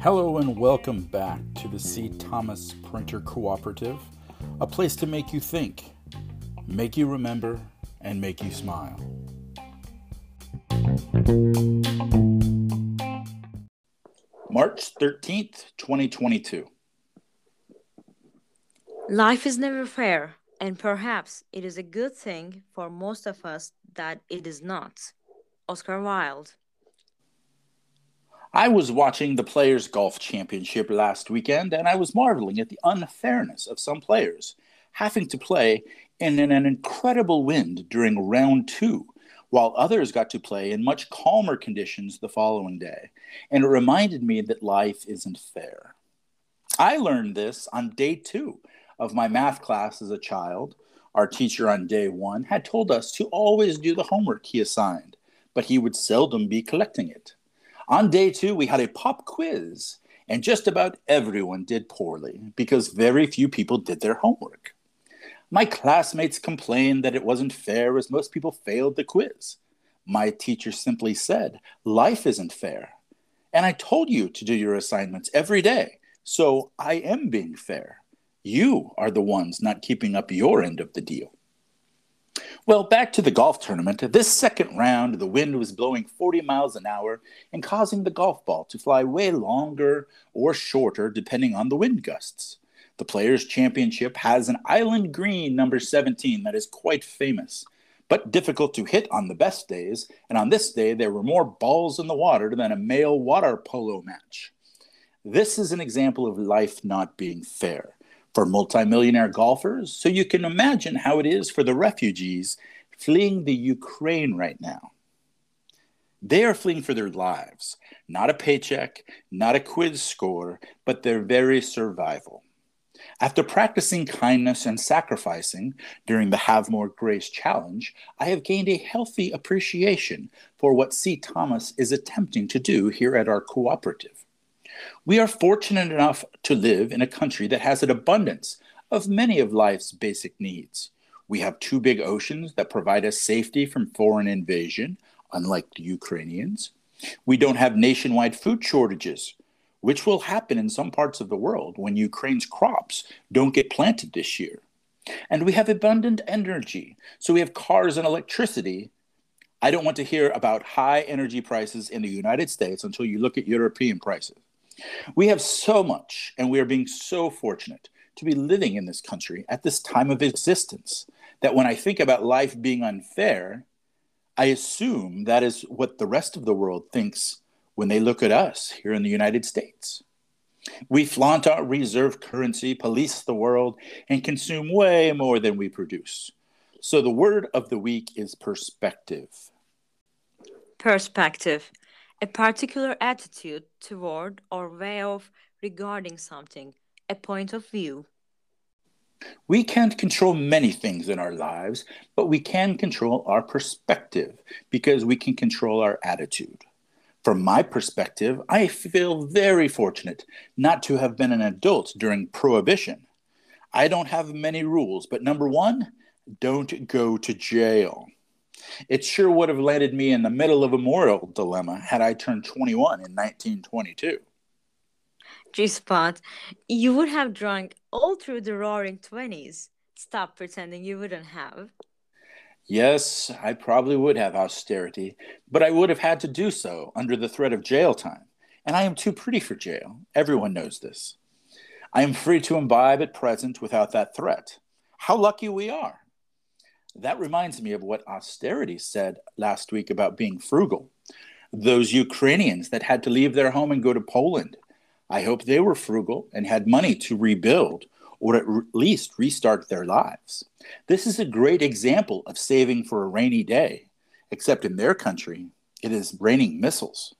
Hello and welcome back to the C. Thomas Printer Cooperative, a place to make you think, make you remember, and make you smile. March 13th, 2022. Life is never fair, and perhaps it is a good thing for most of us that it is not. Oscar Wilde. I was watching the Players Golf Championship last weekend and I was marveling at the unfairness of some players having to play in an incredible wind during round two, while others got to play in much calmer conditions the following day. And it reminded me that life isn't fair. I learned this on day two of my math class as a child. Our teacher on day one had told us to always do the homework he assigned, but he would seldom be collecting it. On day two, we had a pop quiz, and just about everyone did poorly because very few people did their homework. My classmates complained that it wasn't fair as most people failed the quiz. My teacher simply said, Life isn't fair. And I told you to do your assignments every day, so I am being fair. You are the ones not keeping up your end of the deal. Well, back to the golf tournament. This second round, the wind was blowing 40 miles an hour and causing the golf ball to fly way longer or shorter depending on the wind gusts. The Players' Championship has an island green number 17 that is quite famous, but difficult to hit on the best days. And on this day, there were more balls in the water than a male water polo match. This is an example of life not being fair for multimillionaire golfers, so you can imagine how it is for the refugees fleeing the Ukraine right now. They are fleeing for their lives, not a paycheck, not a quiz score, but their very survival. After practicing kindness and sacrificing during the Have More Grace Challenge, I have gained a healthy appreciation for what C. Thomas is attempting to do here at our cooperative. We are fortunate enough to live in a country that has an abundance of many of life's basic needs. We have two big oceans that provide us safety from foreign invasion, unlike the Ukrainians. We don't have nationwide food shortages, which will happen in some parts of the world when Ukraine's crops don't get planted this year. And we have abundant energy. So we have cars and electricity. I don't want to hear about high energy prices in the United States until you look at European prices. We have so much, and we are being so fortunate to be living in this country at this time of existence that when I think about life being unfair, I assume that is what the rest of the world thinks when they look at us here in the United States. We flaunt our reserve currency, police the world, and consume way more than we produce. So the word of the week is perspective. Perspective a particular attitude toward or way of regarding something, a point of view. We can't control many things in our lives, but we can control our perspective because we can control our attitude. From my perspective, I feel very fortunate not to have been an adult during Prohibition. I don't have many rules, but number one, don't go to jail. It sure would have landed me in the middle of a moral dilemma had I turned 21 in 1922. G Spot, you would have drunk all through the roaring 20s. Stop pretending you wouldn't have. Yes, I probably would have austerity, but I would have had to do so under the threat of jail time. And I am too pretty for jail. Everyone knows this. I am free to imbibe at present without that threat. How lucky we are. That reminds me of what austerity said last week about being frugal. Those Ukrainians that had to leave their home and go to Poland, I hope they were frugal and had money to rebuild or at least restart their lives. This is a great example of saving for a rainy day, except in their country, it is raining missiles.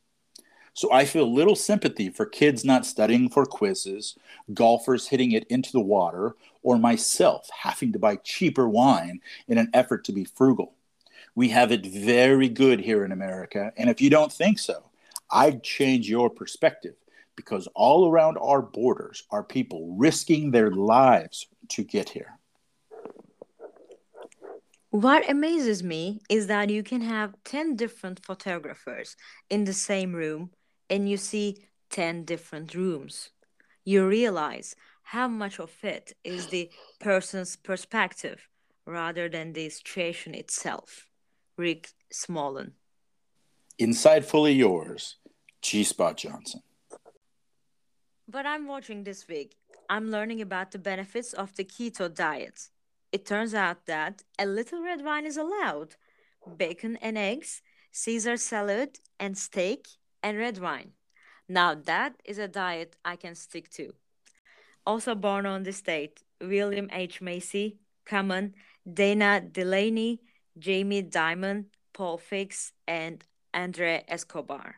So I feel little sympathy for kids not studying for quizzes, golfers hitting it into the water, or myself having to buy cheaper wine in an effort to be frugal. We have it very good here in America. And if you don't think so, I'd change your perspective because all around our borders are people risking their lives to get here. What amazes me is that you can have 10 different photographers in the same room and you see 10 different rooms. You realize how much of it is the person's perspective rather than the situation itself. Rick Smolan. Insightfully yours, G Spot Johnson. But I'm watching this week. I'm learning about the benefits of the keto diet. It turns out that a little red wine is allowed. Bacon and eggs, Caesar salad and steak, and red wine. Now that is a diet I can stick to. Also born on this date, William H. Macy, Common, Dana Delany, Jamie Dimon, Paul Fix, and Andre Escobar.